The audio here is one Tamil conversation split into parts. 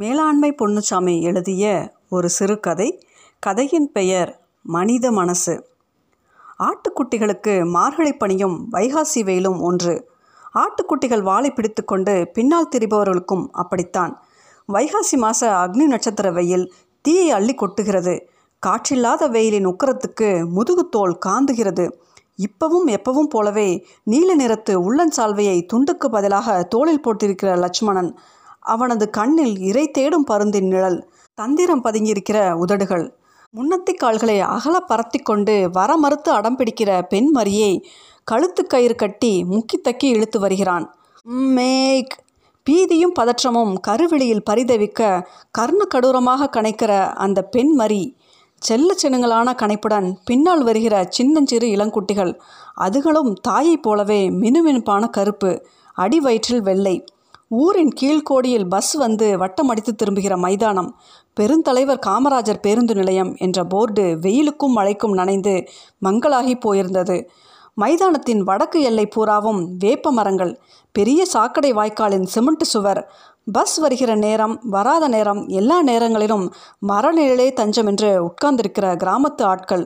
மேலாண்மை பொன்னுச்சாமி எழுதிய ஒரு சிறுகதை கதையின் பெயர் மனித மனசு. ஆட்டுக்குட்டிகளுக்கு மார்கழி பணியும் வைகாசி வெயிலும் ஒன்று. ஆட்டுக்குட்டிகள் வாளை பிடித்து கொண்டு பின்னால் திரிபவர்களுக்கும் அப்படித்தான். வைகாசி மாத அக்னி நட்சத்திர வெயில் தீயை அள்ளி கொட்டுகிறது. காற்றில்லாத வெயிலின் உக்கரத்துக்கு முதுகுத்தோல் காந்துகிறது. இப்பவும் எப்பவும் போலவே நீல நிறத்து உள்ளன் சால்வையை துண்டுக்கு பதிலாக தோளில் போட்டிருக்கிற லட்சுமணன் அவனது கண்ணில் இறை தேடும் பருந்தின் நிழல் தந்திரம் பதுங்கியிருக்கிற உதடுகள். முன்னத்தி கால்களை அகல பரத்தி கொண்டு வர மறுத்து அடம் பிடிக்கிற பெண் மரியை கழுத்து கயிறு கட்டி முக்கி தக்கி இழுத்து வருகிறான். மேக் பீதியும் பதற்றமும் கருவெளியில் பரிதவிக்க கர்ண கடூரமாக கணைக்கிற அந்த பெண் மரி செல்ல சின்னங்களான கணைப்புடன் பின்னால் வருகிற சின்னஞ்சிறு இளங்குட்டிகள் அதுகளும் தாயைப் போலவே மினுமினுப்பான கருப்பு அடி வயிற்றில் வெள்ளை. ஊரின் கீழ்கோடியில் பஸ் வந்து வட்டமடித்து திரும்புகிற மைதானம். பெருந்தலைவர் காமராஜர் பேருந்து நிலையம் என்ற போர்டு வெயிலுக்கும் மழைக்கும் நனைந்து மங்களாகி போயிருந்தது. மைதானத்தின் வடக்கு எல்லை பூராவும் வேப்ப மரங்கள் பெரிய சாக்கடை வாய்க்காலின் சிமெண்ட் சுவர் பஸ் வருகிற நேரம் வராத நேரம் எல்லா நேரங்களிலும் மரநிழலே தஞ்சம் என்று உட்கார்ந்திருக்கிற கிராமத்து ஆட்கள்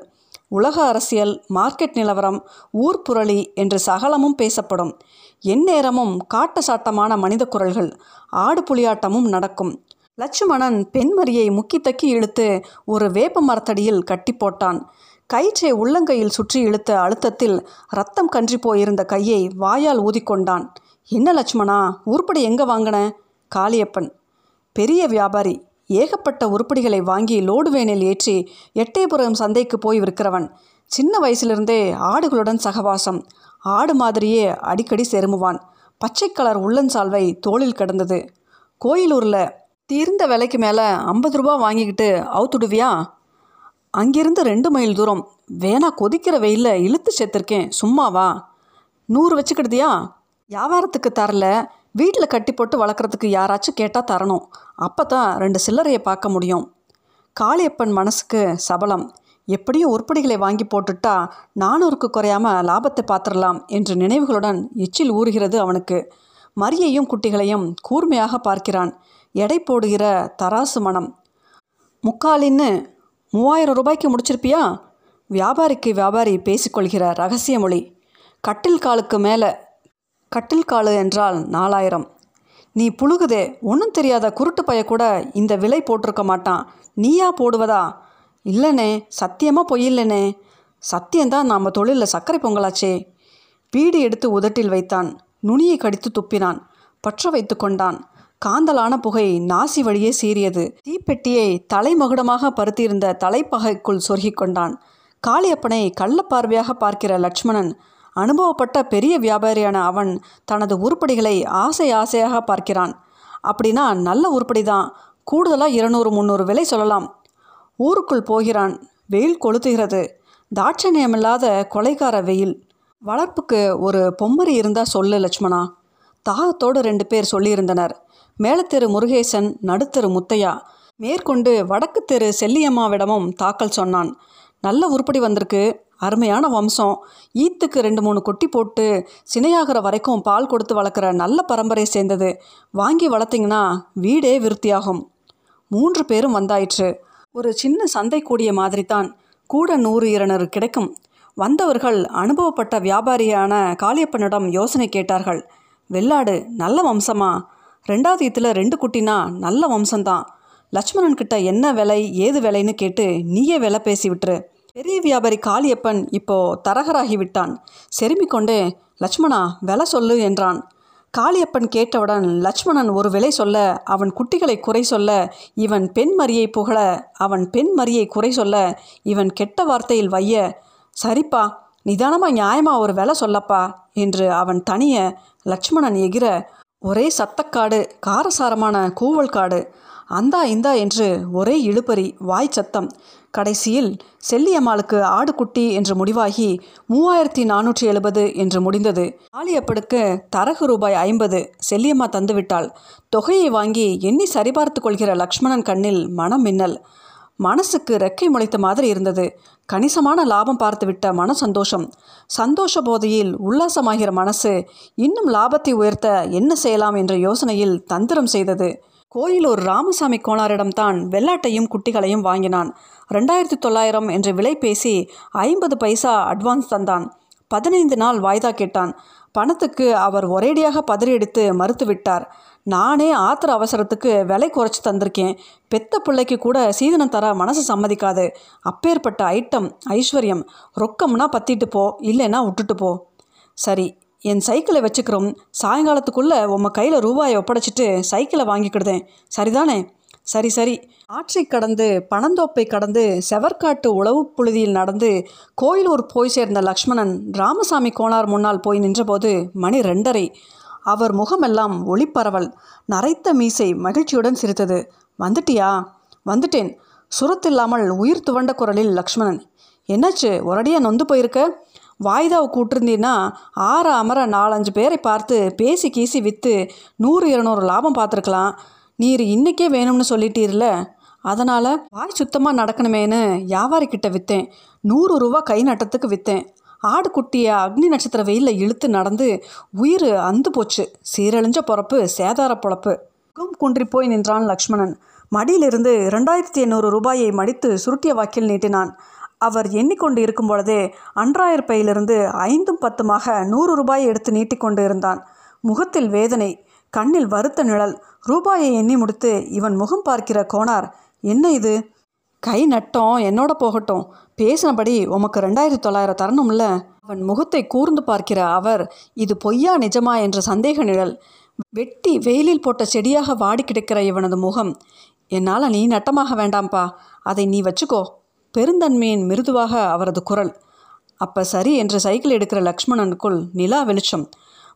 உலக அரசியல் மார்க்கெட் நிலவரம் ஊர் புரளி என்று சகலமும் பேசப்படும். எந்நேரமும் காட்ட சாட்டமான மனித குரல்கள் ஆடு புலியாட்டமும் நடக்கும். லட்சுமணன் பெண்மரியை முக்கி தக்கி இழுத்து ஒரு வேப்ப மரத்தடியில் கட்டி போட்டான். கயிற்றை உள்ளங்கையில் சுற்றி இழுத்த அழுத்தத்தில் ரத்தம் கன்றி போயிருந்த கையை வாயால் ஊதிக்கொண்டான் என்ன லட்சுமணா உருப்படி எங்கே வாங்கின? காளியப்பன். பெரிய வியாபாரி. ஏகப்பட்ட உருப்படிகளை வாங்கி லோடு வேனில் ஏற்றி எட்டயபுரம் சந்தைக்கு போய் விற்கிறவன் சின்ன வயசிலிருந்தே ஆடுகளுடன் சகவாசம். ஆடு மாதிரியே அடிக்கடி செருமுவான். பச்சை கலர் உள்ளஞ்சால்வை தோளில் கிடந்தது. கோயிலூரில் தீர்ந்த விலைக்கு மேலே ஐம்பது ரூபா வாங்கிக்கிட்டு அவுத்துடுவியா? அங்கிருந்து ரெண்டு மைல் தூரம். வேணா கொதிக்கிற வெயிலில் இழுத்து சேர்த்துருக்கேன். சும்மாவா? நூறு வச்சுக்கிடுதியா? வியாபாரத்துக்கு தரல. வீட்டில் கட்டி போட்டு வளர்க்குறதுக்கு யாராச்சும் கேட்டால் தரணும். அப்போ தான் ரெண்டு சில்லறையை பார்க்க முடியும். காளியப்பன் மனசுக்கு சபலம். எப்படியும் உருப்படிகளை வாங்கி போட்டுட்டா நானூறுக்கு குறையாம லாபத்தை பார்த்துடலாம் என்ற நினைவுகளுடன் எச்சில் ஊறுகிறது அவனுக்கு. மரியையும் குட்டிகளையும் கூர்மையாக பார்க்கிறான். எடை போடுகிற தராசு மனம். முக்காலின்னு மூவாயிரம் ரூபாய்க்கு முடிச்சிருப்பியா? வியாபாரிக்கு வியாபாரி பேசிக்கொள்கிற ரகசிய மொழி. கட்டில் காலுக்கு மேலே கட்டில் காலு என்றால் நாலாயிரம். நீ புழுகுதே ஒன்றும் தெரியாத குருட்டு பைய கூட இந்த விலை போட்டிருக்க மாட்டான். நீயா போடுவதா? இல்லைனே சத்தியமாக பொய்யில்லைனே. சத்தியம்தான் நாம் தொழிலில் சர்க்கரை பொங்கலாச்சே. பீடி எடுத்து உதட்டில் வைத்தான். நுனியை கடித்து துப்பினான். பற்ற வைத்து கொண்டான். காந்தலான புகை நாசி வழியே சீறியது. தீப்பெட்டியை தலைமகுடமாக பருத்தியிருந்த தலைப்பகைக்குள் சொருகிக் கொண்டான். காளியப்பனை கள்ளப்பார்வையாக பார்க்கிற லட்சுமணன் அனுபவப்பட்ட பெரிய வியாபாரியான அவன் தனது உருப்படிகளை ஆசை ஆசையாக பார்க்கிறான். அப்படின்னா நல்ல உருப்படி தான். கூடுதலாக இருநூறு முந்நூறு விலை சொல்லலாம். ஊருக்குள் போகிறான். வெயில் கொளுத்துகிறது. தாட்சணியமில்லாத கொலைகார வெயில். வளர்ப்புக்கு ஒரு பொம்மரி இருந்தால் சொல்லு லட்சுமணா. தாகத்தோடு ரெண்டு பேர் சொல்லியிருந்தனர். மேலத்தெரு முருகேசன் நடுத்தெரு முத்தையா. மேற்கொண்டு வடக்கு தெரு செல்லியம்மாவிடமும் தாக்கல் சொன்னான். நல்ல உருப்படி வந்திருக்கு. அருமையான வம்சம். ஈத்துக்கு ரெண்டு மூணு குட்டி போட்டு சினையாகிற வரைக்கும் பால் கொடுத்து வளர்க்குற நல்ல பரம்பரை சேர்ந்தது. வாங்கி வளர்த்திங்கன்னா வீடே விருத்தியாகும். மூன்று பேரும் வந்தாயிற்று. ஒரு சின்ன சந்தை கூடிய மாதிரி தான் கூட நூறு இருநூறு கிடைக்கும். வந்தவர்கள் அனுபவப்பட்ட வியாபாரியான காளியப்பனிடம் யோசனை கேட்டார்கள். வெள்ளாடு நல்ல வம்சமா? ரெண்டாவது இதில் ரெண்டு குட்டினா நல்ல வம்சம்தான். லட்சுமணன் கிட்ட என்ன விலை ஏது விலைன்னு கேட்டு நீயே விலை பேசி விட்டுரு பெரிய வியாபாரி காளியப்பன் இப்போ தரகராகி விட்டான் செருமிக் கொண்டே லட்சுமணா விலை சொல்லு என்றான். காளியப்பன் கேட்டவுடன் லட்சுமணன் ஒரு விலை சொல்ல அவன் குட்டிகளை குறை சொல்ல இவன் பெண்மரியை புகழ அவன் பெண்மரியை குறை சொல்ல இவன் கெட்ட வார்த்தையில் வைய. சரிப்பா நிதானமாக நியாயமாக ஒரு விலை சொல்லப்பா என்று அவன் தனிய லட்சுமணன் எகிற ஒரே சத்தக்காடு காரசாரமான கூவல் காடு. அந்தா இந்தா என்று ஒரே இழுபறி வாய் சத்தம். கடைசியில் செல்லியம்மாளுக்கு ஆடுகுட்டி என்று முடிவாகி மூவாயிரத்தி நானூற்றி எழுபது என்று முடிந்தது. ஆலியப்படுக்கு தரகு ரூபாய் ஐம்பது செல்லியம்மா தந்துவிட்டாள். தொகையை வாங்கி எண்ணி சரிபார்த்து கொள்கிற லக்ஷ்மணன் கண்ணில் மனம் மின்னல். மனசுக்கு ரெக்கை முளைத்த மாதிரி இருந்தது. கணிசமான லாபம் பார்த்துவிட்ட மன சந்தோஷம் சந்தோஷ போதையில் உல்லாசமாகிற மனசு இன்னும் லாபத்தை உயர்த்த என்ன செய்யலாம் என்ற யோசனையில் தந்திரம் செய்தது. கோயிலூர் ராமசாமி கோணாரிடம்தான் வெள்ளாட்டையும் குட்டிகளையும் வாங்கினான். ரெண்டாயிரத்தி தொள்ளாயிரம் என்று விலை பேசி ஐம்பது பைசா அட்வான்ஸ் தந்தான். பதினைந்து நாள் வாய்தா கேட்டான். பணத்துக்கு அவர் ஒரேடியாக பதறியடித்து மறுத்துவிட்டார். நானே ஆத்திர அவசரத்துக்கு விலை குறைச்சி தந்திருக்கேன். பெத்த பிள்ளைக்கு கூட சீதனம் தர மனசு சம்மதிக்காது. அப்பேற்பட்ட ஐட்டம் ஐஸ்வர்யம். ரொக்கம்னா பத்திட்டு போ இல்லைன்னா விட்டுட்டு போ. சரி என் சைக்கிளை வச்சுக்கிறோம். சாயங்காலத்துக்குள்ளே உம்ம கையில் ரூபாயை ஒப்படைச்சிட்டு சைக்கிளை வாங்கிக்கிடுதேன். சரிதானே? சரி சரி. ஆற்றை கடந்து பணந்தோப்பை கடந்து செவர்காட்டு உளவு புழுதியில் நடந்து கோயிலூர் போய் சேர்ந்த லக்ஷ்மணன் ராமசாமி கோனார் முன்னால் போய் நின்றபோது மணி ரெண்டரை. அவர் முகமெல்லாம் ஒளிப்பரவல். நரைத்த மீசை மகிழ்ச்சியுடன் சிரித்தது. வந்துட்டியா? வந்துட்டேன். சுரத்தில்லாமல் உயிர் துவண்ட குரலில் லக்ஷ்மணன் என்னாச்சு? ஒரடியாக நொந்து போயிருக்க? வாய்தாவை கூட்டிருந்தீன்னா ஆற அமர நாலஞ்சு பேரை பார்த்து பேசி கீசி விற்று நூறு இருநூறு லாபம் பார்த்துருக்கலாம். நீர் இன்றைக்கே வேணும்னு சொல்லிட்டீர்ல. அதனால் வாய் சுத்தமாக நடக்கணுமேனு வியாபாரிக்கிட்ட விற்றேன் நூறு ரூபா கை நட்டத்துக்கு விற்றேன் ஆடு குட்டியை அக்னி நட்சத்திர வெயிலில் இழுத்து நடந்து உயிர் அந்து போச்சு. சீரழிஞ்ச பொறப்பு சேதார பொழப்பு. முகம் குன்றி போய் நின்றான் லக்ஷ்மணன். மடியிலிருந்து ரெண்டாயிரத்தி எண்ணூறு ரூபாயை மடித்து சுருட்டிய வாக்கில் நீட்டினான். அவர் எண்ணிக்கொண்டு இருக்கும் பொழுதே அன்றாயர் பையிலிருந்து ஐந்தும் பத்துமாக நூறு ரூபாயை எடுத்து நீட்டிக்கொண்டு இருந்தான் முகத்தில் வேதனை கண்ணில் வருத்த நிழல் ரூபாயை எண்ணி முடித்து இவன் முகம் பார்க்கிற கோனார் என்ன இது? கை நட்டோம் என்னோட போகட்டும். பேசினபடி உமக்கு ரெண்டாயிரத்தி தொள்ளாயிரம் தரணும்ல? அவன் முகத்தை கூர்ந்து பார்க்கிற அவர் இது பொய்யா நிஜமா? என்ற சந்தேக நிழல். வெட்டி வெயிலில் போட்ட செடியாக வாடி கிடக்கிற இவனது முகம் என்னால் நீ நட்டமாக வேண்டாம்ப்பா. அதை நீ வச்சுக்கோ. பெருந்தன்மையின் மிருதுவாக அவரது குரல் அப்ப சரி என்று சைக்கிள் எடுக்கிற லக்ஷ்மணனுக்குள் நிலா வெளிச்சம்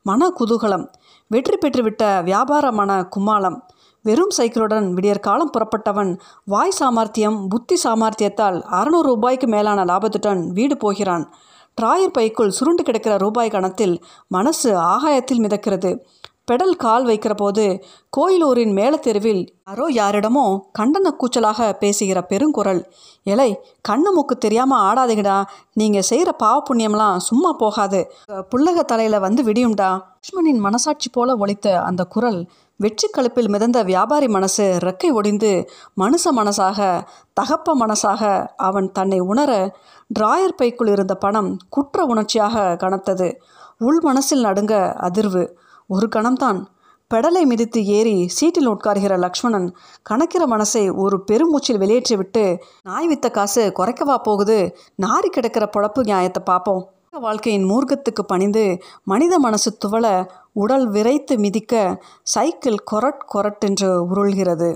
மன குதூகலம் வெற்றி பெற்றுவிட்ட வியாபார மன கும்மாளம் வெறும் சைக்கிளுடன் விடியற்காலம் புறப்பட்டவன் வாய் சாமர்த்தியம் புத்தி சாமர்த்தியத்தால் அறநூறு ரூபாய்க்கு மேலான லாபத்துடன் வீடு போகிறான். டிராயர் பைக்குள் சுருண்டு கிடக்கிற ரூபாய் கணத்தில் மனசு ஆகாயத்தில் மிதக்கிறது. பெடல் கால் வைக்கிற போது கோயிலூரின் மேலத்தெருவில் யாரோ யாரிடமோ கண்டன கூச்சலாக பேசுகிற பெருங்குரல் இலை கண்ணு மூக்கு தெரியாமல் ஆடாதீங்கடா. நீங்கள் செய்கிற பாவ புண்ணியம்லாம் சும்மா போகாது. புள்ளக தலையில் வந்து விடியும்டா. லக்ஷ்மணின் மனசாட்சி போல ஒழித்த அந்த குரல் வெற்றி கழுப்பில் மிதந்த வியாபாரி மனசு ரெக்கை ஒடிந்து மனுஷ மனசாக தகப்ப மனசாக அவன் தன்னை உணர டிராயர் பைக்குள் இருந்த பணம் குற்ற உணர்ச்சியாக கனத்தது. உள் மனசில் நடுங்க அதிர்வு. ஒரு கணம்தான். பெடலை மிதித்து ஏறி சீட்டில் உட்கார்கிற லக்ஷ்மணன் கணக்கிற மனசை ஒரு பெருமூச்சில் வெளியேற்றிவிட்டு நாய் வித்த காசு குறைக்கவா போகுது? நாரி கிடக்கிற பொழப்பு நியாயத்தை பார்ப்போம் வாழ்க்கையின் மூர்க்கத்துக்கு பணிந்து மனித மனசு துவள உடல் விரைத்து மிதிக்க சைக்கிள் கொரட் கொரட்டென்று உருள்கிறது.